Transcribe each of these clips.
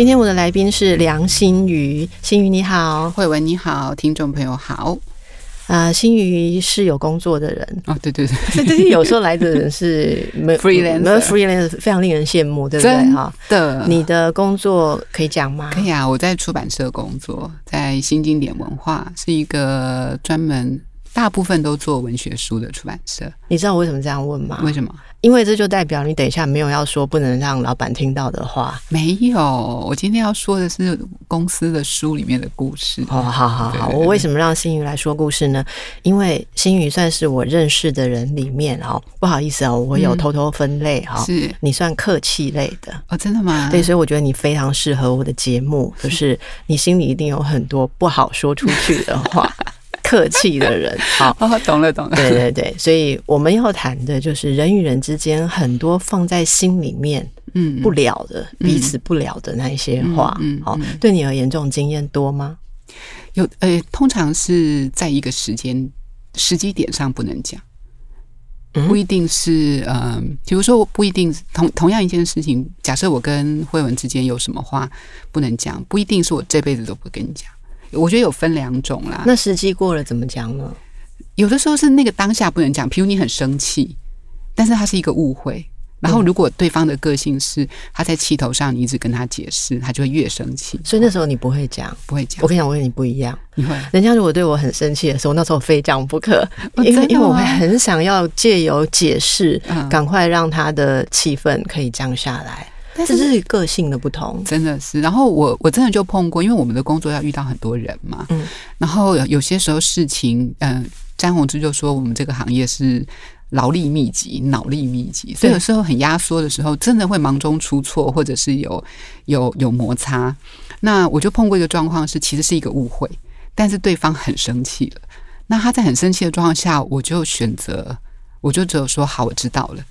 今天我的来宾是梁心瑜，心瑜你好，慧文你好，听众朋友好。啊、呃，心瑜是有工作的人哦，对对对，这这有时候来的人是 没 freelance，没有 freelance，非常令人羡慕，对不对？哈，的，你的工作可以讲吗？可以啊，我在出版社工作，在新经典文化，是一个专门大部分都做文学书的出版社。你知道我为什么这样问吗？为什么？因为这就代表你等一下没有要说不能让老板听到的话。没有，我今天要说的是公司的书里面的故事。哦，好好好，我为什么让新宇来说故事呢？因为新宇算是我认识的人里面哦，不好意思哦，我有偷偷分类哈，是你算客气类的哦，真的吗？对，所以我觉得你非常适合我的节目，就是你心里一定有很多不好说出去的话。客气的人，好，哦，懂了，懂了。对对对，所以我们要谈的就是人与人之间很多放在心里面，嗯，不了的，嗯、彼此不了的那一些话，嗯，好，对你而言，这种经验多吗？有，呃，通常是在一个时间时机点上不能讲，不一定是，嗯、呃，比如说，不一定同同样一件事情，假设我跟慧文之间有什么话不能讲，不一定是我这辈子都不跟你讲。我觉得有分两种啦。那时机过了怎么讲呢？有的时候是那个当下不能讲，譬如你很生气，但是他是一个误会。然后如果对方的个性是他在气头上，你一直跟他解释，他就会越生气。所以那时候你不会讲，不会讲。我跟你讲，我跟你不一样。你会？人家如果对我很生气的时候，那时候非讲不可，因为因为我会很想要借由解释，赶快让他的气氛可以降下来。但是这是个性的不同，真的是。然后我我真的就碰过，因为我们的工作要遇到很多人嘛，嗯，然后有些时候事情，嗯，詹宏志就说我们这个行业是劳力密集、脑力密集，所以有时候很压缩的时候，真的会忙中出错，或者是有有有摩擦。那我就碰过一个状况是，其实是一个误会，但是对方很生气了。那他在很生气的状况下，我就选择，我就只有说好，我知道了，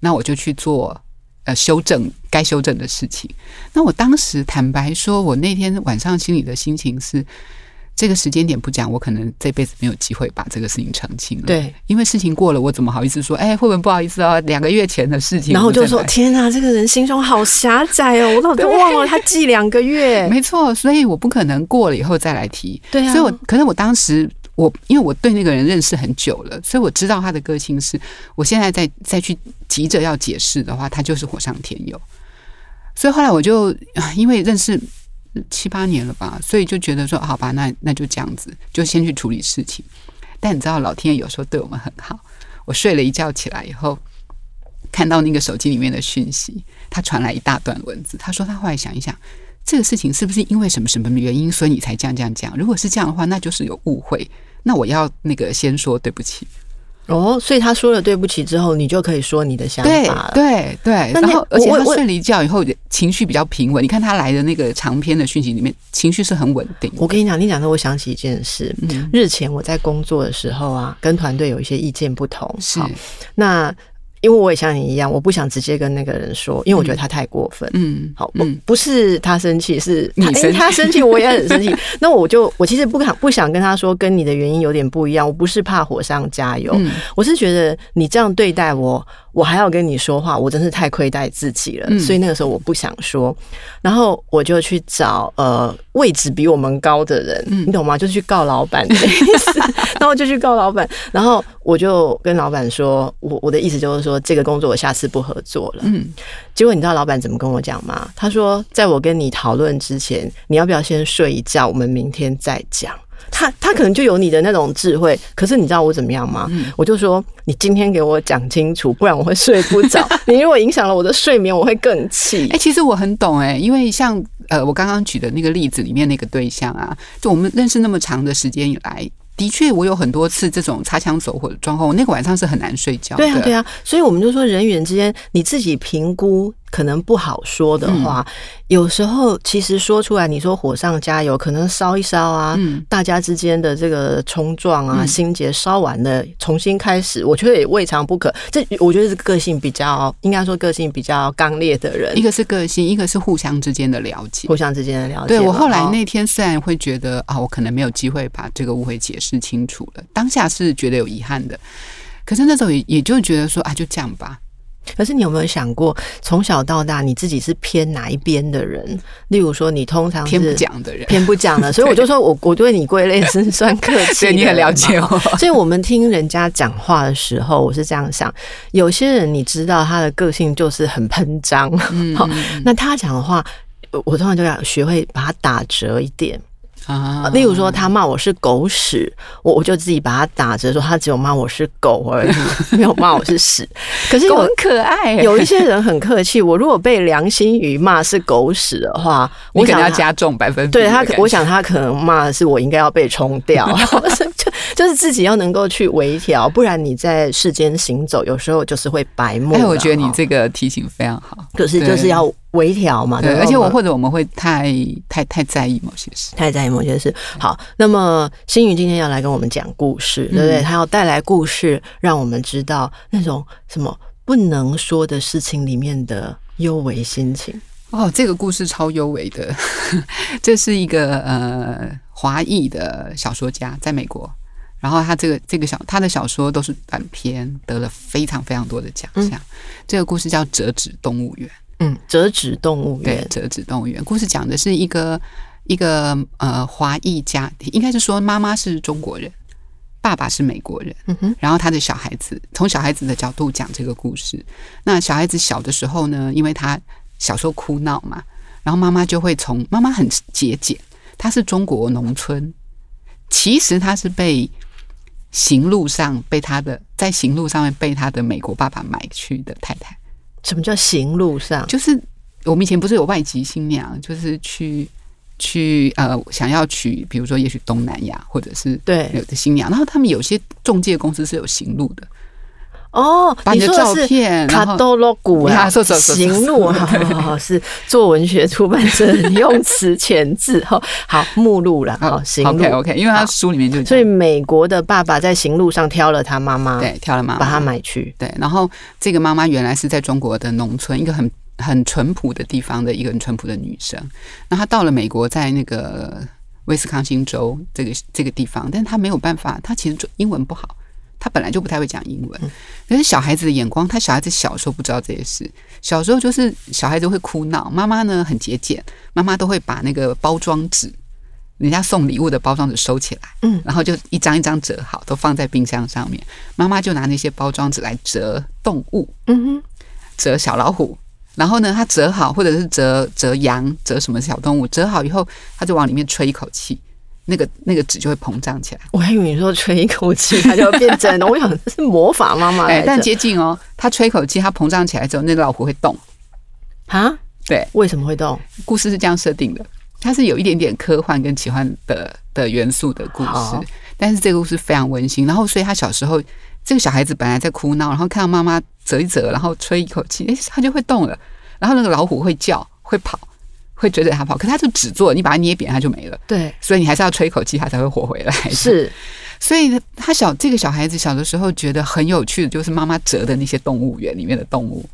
那我就去做。呃，修正该修正的事情。那我当时坦白说，我那天晚上心里的心情是，这个时间点不讲，我可能这辈子没有机会把这个事情澄清了。对，因为事情过了，我怎么好意思说？哎，惠文不好意思啊，两个月前的事情。然后我就说：天哪，这个人心胸好狭窄哦，我都都 忘了他记两个月。没错，所以我不可能过了以后再来提。对啊，所以我可能我当时。我因为我对那个人认识很久了，所以我知道他的个性是，我现在再再去急着要解释的话，他就是火上添油。所以后来我就因为认识七八年了吧，所以就觉得说好吧，那那就这样子，就先去处理事情。但你知道，老天爷有时候对我们很好。我睡了一觉起来以后，看到那个手机里面的讯息，他传来一大段文字。他说他后来想一想。这个事情是不是因为什么什么原因，所以你才这样这样讲？如果是这样的话，那就是有误会。那我要那个先说对不起。哦，所以他说了对不起之后，你就可以说你的想法了。对对对。然后，而且他睡了一觉以后，情绪比较平稳。你看他来的那个长篇的讯息里面，情绪是很稳定。我跟你讲，你讲的我想起一件事。嗯。日前我在工作的时候啊，跟团队有一些意见不同。是。那。因为我也像你一样，我不想直接跟那个人说，因为我觉得他太过分。嗯，好，不不是他生气，是他生气，他生气，我也很 生气。那我就我其实不想不想跟他说，跟你的原因有点不一样。我不是怕火上加油，我是觉得你这样对待我。我还要跟你说话，我真是太亏待自己了，嗯、所以那个时候我不想说，然后我就去找呃位置比我们高的人，嗯、你懂吗？就去告老板的意思，然后就去告老板，然后我就跟老板说，我我的意思就是说这个工作我下次不合作了。嗯，结果你知道老板怎么跟我讲吗？他说，在我跟你讨论之前，你要不要先睡一觉？我们明天再讲。他他可能就有你的那种智慧，可是你知道我怎么样吗？嗯、我就说你今天给我讲清楚，不然我会睡不着。你如果影响了我的睡眠，我会更气。哎、欸，其实我很懂哎、欸，因为像呃我刚刚举的那个例子里面那个对象啊，就我们认识那么长的时间以来，的确我有很多次这种擦枪走火的状况，我那个晚上是很难睡觉。对啊，对啊，所以我们就说人与人之间，你自己评估。可能不好说的话，嗯、有时候其实说出来，你说火上加油，可能烧一烧啊，嗯、大家之间的这个冲撞啊，嗯、心结烧完了，重新开始，我觉得也未尝不可。这我觉得是个性比较，应该说个性比较刚烈的人，一个是个性，一个是互相之间的了解，互相之间的了解。对，我后来那天虽然会觉得啊，我可能没有机会把这个误会解释清楚了，当下是觉得有遗憾的，可是那时候也也就觉得说啊，就这样吧。可是你有没有想过，从小到大你自己是偏哪一边的人？例如说，你通常是偏不讲的人，偏不讲的。所以我就说我我对你归类是算客气，对你很了解我。所以我们听人家讲话的时候，我是这样想：有些人你知道他的个性就是很喷张，那他讲的话，我通常就要学会把它打折一点。啊，例如说他骂我是狗屎，我我就自己把他打折，说他只有骂我是狗而已，没有骂我是屎。可是狗很可爱，有一些人很客气。我如果被梁心瑜骂是狗屎的话，我可能要加重百分比。对他，我想他可能骂的是我应该要被冲掉，就就是自己要能够去微调，不然你在世间行走，有时候就是会白目。哎，我觉得你这个提醒非常好，可是就是要。微调嘛，对，而且我或者我们会太太太在意某些事，太在意某些事。好，那么星宇今天要来跟我们讲故事，对不对？他要带来故事，让我们知道那种什么不能说的事情里面的幽微心情。哦，这个故事超幽微的，这是一个呃华裔的小说家，在美国，然后他这个这个小他的小说都是短篇，得了非常非常多的奖项。嗯、这个故事叫《折纸动物园》。嗯，折纸动物园。对，折纸动物园故事讲的是一个一个呃华裔家庭，应该是说妈妈是中国人，爸爸是美国人。嗯哼，然后他的小孩子从小孩子的角度讲这个故事。那小孩子小的时候呢，因为他小时候哭闹嘛，然后妈妈就会从妈妈很节俭，她是中国农村，其实她是被行路上被他的在行路上面被他的美国爸爸买去的太太。什么叫行路上？就是我们以前不是有外籍新娘，就是去去呃，想要娶，比如说也许东南亚或者是对有的新娘，然后他们有些中介公司是有行路的。哦，把你的照片，卡多罗古啊，行路哈，是做文学出版社用词遣字哈，好目录了哈，行路 OK OK，因为他书里面就所以美国的爸爸在行路上挑了他妈妈，对，挑了妈妈，把他买去，对，然后这个妈妈原来是在中国的农村，一个很很淳朴的地方的一个很淳朴的女生，那她到了美国，在那个威斯康星州这个这个地方，但是她没有办法，她其实英文不好。他本来就不太会讲英文，可是小孩子的眼光，他小孩子小时候不知道这些事。小时候就是小孩子会哭闹，妈妈呢很节俭，妈妈都会把那个包装纸，人家送礼物的包装纸收起来，嗯，然后就一张一张折好，都放在冰箱上面。妈妈就拿那些包装纸来折动物，嗯哼，折小老虎，然后呢，他折好或者是折折羊，折什么小动物，折好以后，他就往里面吹一口气。那个那个纸就会膨胀起来。我还以为你说吹一口气它就会变真的，我想是魔法妈妈。哎，但接近哦，他吹一口气，它膨胀起来之后，那个老虎会动。啊？对，为什么会动？故事是这样设定的，它是有一点点科幻跟奇幻的的元素的故事，好但是这个故事非常温馨。然后，所以他小时候，这个小孩子本来在哭闹，然后看到妈妈折一折，然后吹一口气，哎，他就会动了。然后那个老虎会叫，会跑。会追着它跑，可是它就只做，你把它捏扁，它就没了。对，所以你还是要吹一口气，它才会活回来。是，所以他小这个小孩子小的时候觉得很有趣的，就是妈妈折的那些动物园里面的动物。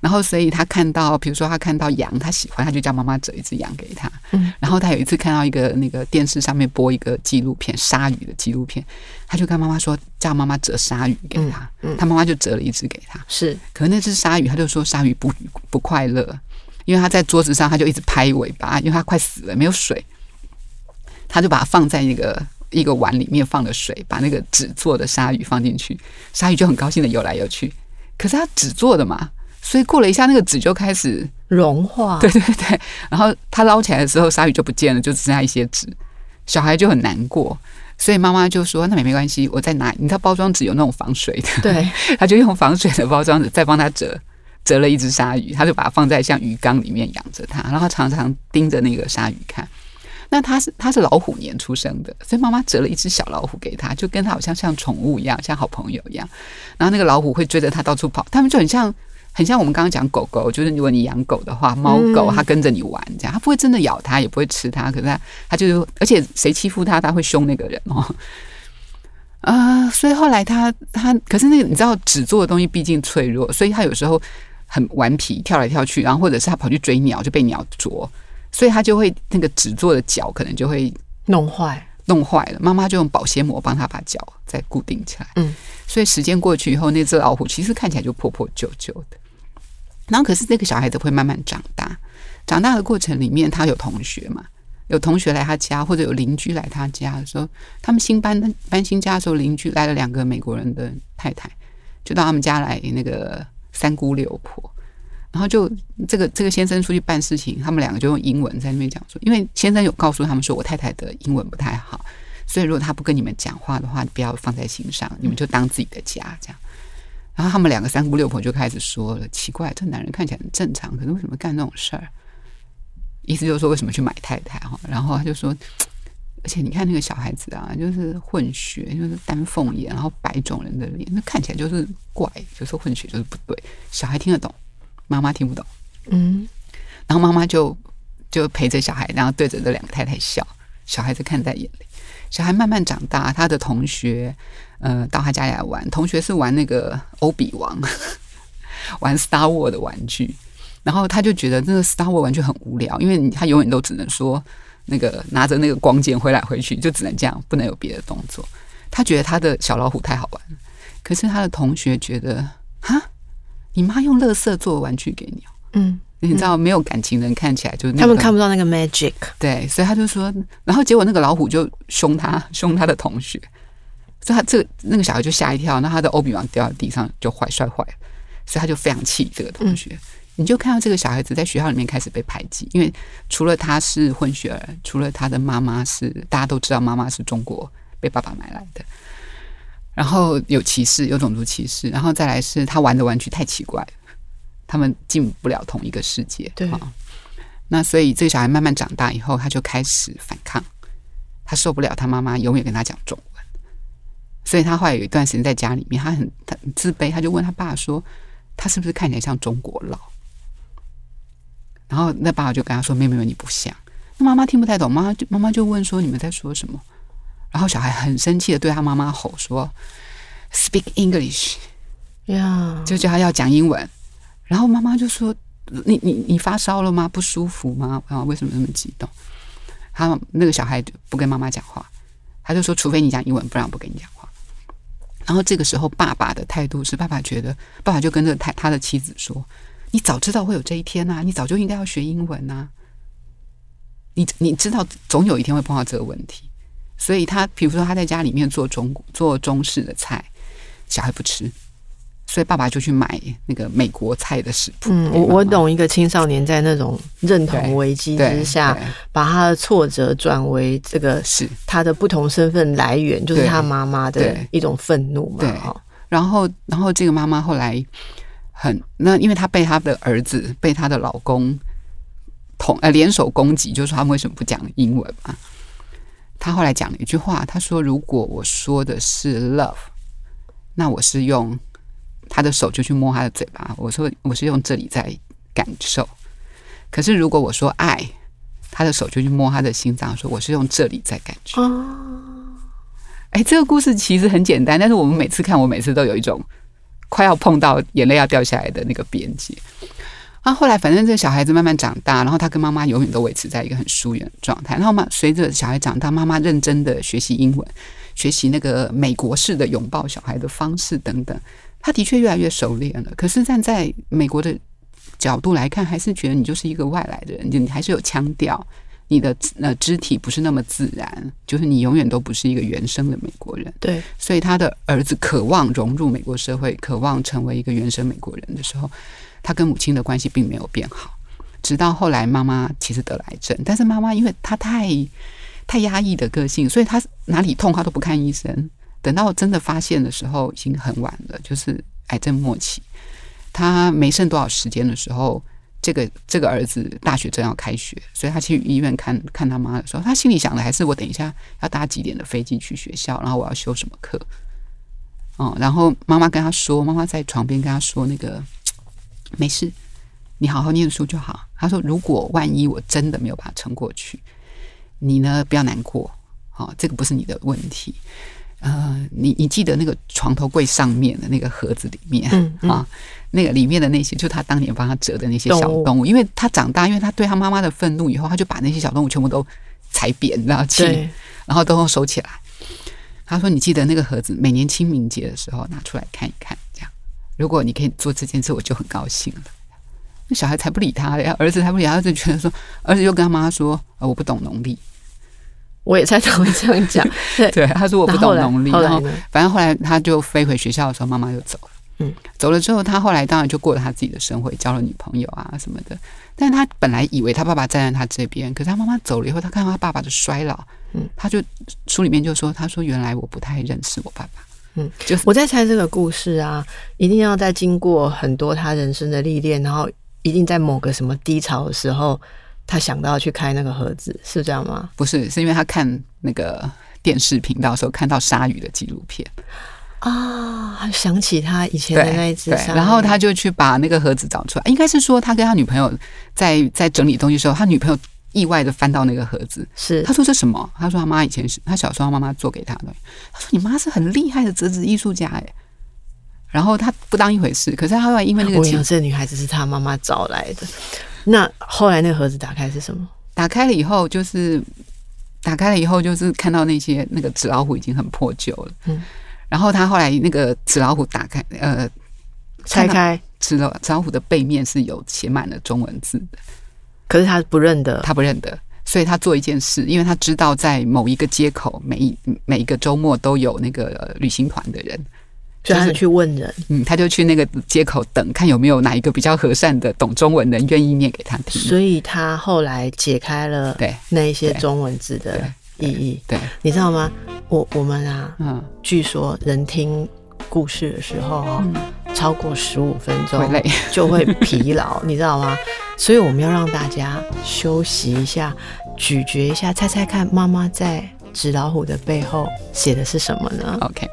然后，所以他看到，比如说他看到羊，他喜欢，他就叫妈妈折一只羊给他。嗯。然后他有一次看到一个那个电视上面播一个纪录片，鲨鱼的纪录片，他就跟妈妈说，叫妈妈折鲨鱼给他。嗯。他妈妈就折了一只给他。是。可是那只鲨鱼，他就说鲨鱼不不快乐。因为他在桌子上，他就一直拍尾巴，因为他快死了，没有水，他就把它放在那个一个碗里面，放了水，把那个纸做的鲨鱼放进去，鲨鱼就很高兴的游来游去。可是它纸做的嘛，所以过了一下，那个纸就开始融化。对对对，然后他捞起来的时候，鲨鱼就不见了，就只剩下一些纸。小孩就很难过，所以妈妈就说：“那没没关系，我再拿。你知道包装纸有那种防水的，对，他就用防水的包装纸再帮他折。”折了一只鲨鱼，他就把它放在像鱼缸里面养着它，然后他常常盯着那个鲨鱼看。那他是他是老虎年出生的，所以妈妈折了一只小老虎给他，就跟他好像像宠物一样，像好朋友一样。然后那个老虎会追着他到处跑，他们就很像很像我们刚刚讲狗狗，就是如果你养狗的话，猫狗它跟着你玩，这样它不会真的咬它，也不会吃它，可是它它就而且谁欺负它，它会凶那个人哦。啊、呃，所以后来他他可是那个你知道纸做的东西毕竟脆弱，所以他有时候很顽皮，跳来跳去，然后或者是他跑去追鸟就被鸟啄，所以他就会那个纸做的脚可能就会弄坏，弄坏了。妈妈就用保鲜膜帮他把脚再固定起来。嗯，所以时间过去以后，那只老虎其实看起来就破破旧旧的。然后可是那个小孩子会慢慢长大，长大的过程里面，他有同学嘛。有同学来他家，或者有邻居来他家的时候，他们新搬搬新家的时候，邻居来了两个美国人的太太，就到他们家来那个三姑六婆，然后就这个这个先生出去办事情，他们两个就用英文在那边讲说，因为先生有告诉他们说，我太太的英文不太好，所以如果他不跟你们讲话的话，不要放在心上，你们就当自己的家这样。然后他们两个三姑六婆就开始说了，奇怪，这男人看起来很正常，可是为什么干那种事儿？意思就是说，为什么去买太太哈？然后他就说，而且你看那个小孩子啊，就是混血，就是丹凤眼，然后白种人的脸，那看起来就是怪，就是混血就是不对。小孩听得懂，妈妈听不懂。嗯，然后妈妈就就陪着小孩，然后对着这两个太太笑。小孩子看在眼里，小孩慢慢长大，他的同学呃到他家里来玩，同学是玩那个欧比王，玩 Star War 的玩具。然后他就觉得那个 Star Wars 玩具很无聊，因为他永远都只能说那个拿着那个光剑挥来挥去，就只能这样，不能有别的动作。他觉得他的小老虎太好玩了，可是他的同学觉得，哈，你妈用乐色做玩具给你哦，嗯，你知道没有感情的人看起来就是他们看不到那个 magic，对，所以他就说，然后结果那个老虎就凶他，凶他的同学，所以他这个那个小孩就吓一跳，那他的欧比王掉在地上就坏摔坏了，所以他就非常气这个同学。嗯你就看到这个小孩子在学校里面开始被排挤，因为除了他是混血儿，除了他的妈妈是大家都知道妈妈是中国被爸爸买来的，然后有歧视，有种族歧视，然后再来是他玩的玩具太奇怪了，他们进不了同一个世界。对啊，那所以这个小孩慢慢长大以后，他就开始反抗，他受不了他妈妈永远跟他讲中文，所以他后来有一段时间在家里面，他很他很自卑，他就问他爸说，他是不是看起来像中国佬？然后那爸爸就跟他说：“妹妹，你不像。”那妈妈听不太懂，妈妈就妈妈就问说：“你们在说什么？”然后小孩很生气的对他妈妈吼说：“Speak English。”呀，就叫他要讲英文。然后妈妈就说：“你你你发烧了吗？不舒服吗？啊，为什么那么激动？”他那个小孩就不跟妈妈讲话，他就说：“除非你讲英文，不然我不跟你讲话。”然后这个时候，爸爸的态度是：爸爸觉得，爸爸就跟着他他的妻子说。你早知道会有这一天呐、啊！你早就应该要学英文呐、啊！你你知道总有一天会碰到这个问题，所以他比如说他在家里面做中做中式的菜，小孩不吃，所以爸爸就去买那个美国菜的食谱。嗯，我我懂一个青少年在那种认同危机之下，把他的挫折转为这个是他的不同身份来源，就是他妈妈的一种愤怒嘛。对，然后然后这个妈妈后来。很那，因为她被她的儿子、被她的老公同呃联手攻击，就是说他们为什么不讲英文嘛？她后来讲了一句话，她说：“如果我说的是 love，那我是用她的手就去摸她的嘴巴，我说我是用这里在感受。可是如果我说爱，她的手就去摸他的心脏，说我是用这里在感觉。”哦，哎，这个故事其实很简单，但是我们每次看，我每次都有一种。快要碰到眼泪要掉下来的那个边界啊！后来反正这个小孩子慢慢长大，然后他跟妈妈永远都维持在一个很疏远的状态。然后嘛，随着小孩长大，妈妈认真的学习英文，学习那个美国式的拥抱小孩的方式等等，他的确越来越熟练了。可是站在美国的角度来看，还是觉得你就是一个外来的人，你还是有腔调。你的呃肢体不是那么自然，就是你永远都不是一个原生的美国人。对，所以他的儿子渴望融入美国社会，渴望成为一个原生美国人的时候，他跟母亲的关系并没有变好。直到后来，妈妈其实得了癌症，但是妈妈因为她太太压抑的个性，所以她哪里痛她都不看医生。等到真的发现的时候，已经很晚了，就是癌症末期，她没剩多少时间的时候。这个这个儿子大学正要开学，所以他去医院看看他妈的时候，他心里想的还是我等一下要搭几点的飞机去学校，然后我要修什么课。哦，然后妈妈跟他说，妈妈在床边跟他说，那个没事，你好好念书就好。他说，如果万一我真的没有把它撑过去，你呢不要难过，好、这个不是你的问题。呃，你你记得那个床头柜上面的那个盒子里面，嗯嗯、啊，那个里面的那些，就他当年帮他折的那些小动物，动物因为他长大，因为他对他妈妈的愤怒以后，他就把那些小动物全部都踩扁，然后气，然后都收起来。他说：“你记得那个盒子，每年清明节的时候拿出来看一看，这样，如果你可以做这件事，我就很高兴了。”那小孩才不理他呀，儿子才不理他，儿子觉得说，儿子就跟他妈说：“呃，我不懂农历。”我也猜他会这样讲，对，对，他说我不懂农历，然后反正后来他就飞回学校的时候，妈妈就走了。嗯，走了之后，他后来当然就过了他自己的生活，交了女朋友啊什么的。但是他本来以为他爸爸站在他这边，可是他妈妈走了以后，他看到他爸爸的衰老，嗯，他就书里面就说，他说原来我不太认识我爸爸。嗯，就我在猜这个故事啊，一定要在经过很多他人生的历练，然后一定在某个什么低潮的时候。他想到要去开那个盒子，是这样吗？不是，是因为他看那个电视频道的时候看到鲨鱼的纪录片啊，想起他以前的那一只鲨鱼，然后他就去把那个盒子找出来。应该是说，他跟他女朋友在在整理东西的时候，他女朋友意外的翻到那个盒子，是他说这什么？他说他妈以前是他小时候他妈妈做给他的。他说你妈是很厉害的折纸艺术家哎，然后他不当一回事，可是他后来因为那个，我想这个女孩子是他妈妈找来的。那后来那个盒子打开是什么？打开了以后就是打开了以后就是看到那些那个纸老虎已经很破旧了。嗯，然后他后来那个纸老虎打开呃拆开纸老纸老虎的背面是有写满了中文字的，可是他不认得，他不认得，所以他做一件事，因为他知道在某一个街口每一每一个周末都有那个旅行团的人。就他去问人，嗯，他就去那个街口等，看有没有哪一个比较和善的、懂中文的人愿意念给他听。所以他后来解开了对那一些中文字的意义。对，你知道吗？我我们啊，嗯，据说人听故事的时候啊，超过十五分钟 就会疲劳，你知道吗？所以我们要让大家休息一下，咀嚼一下，猜猜看，妈妈在纸老虎的背后写的是什么呢？OK。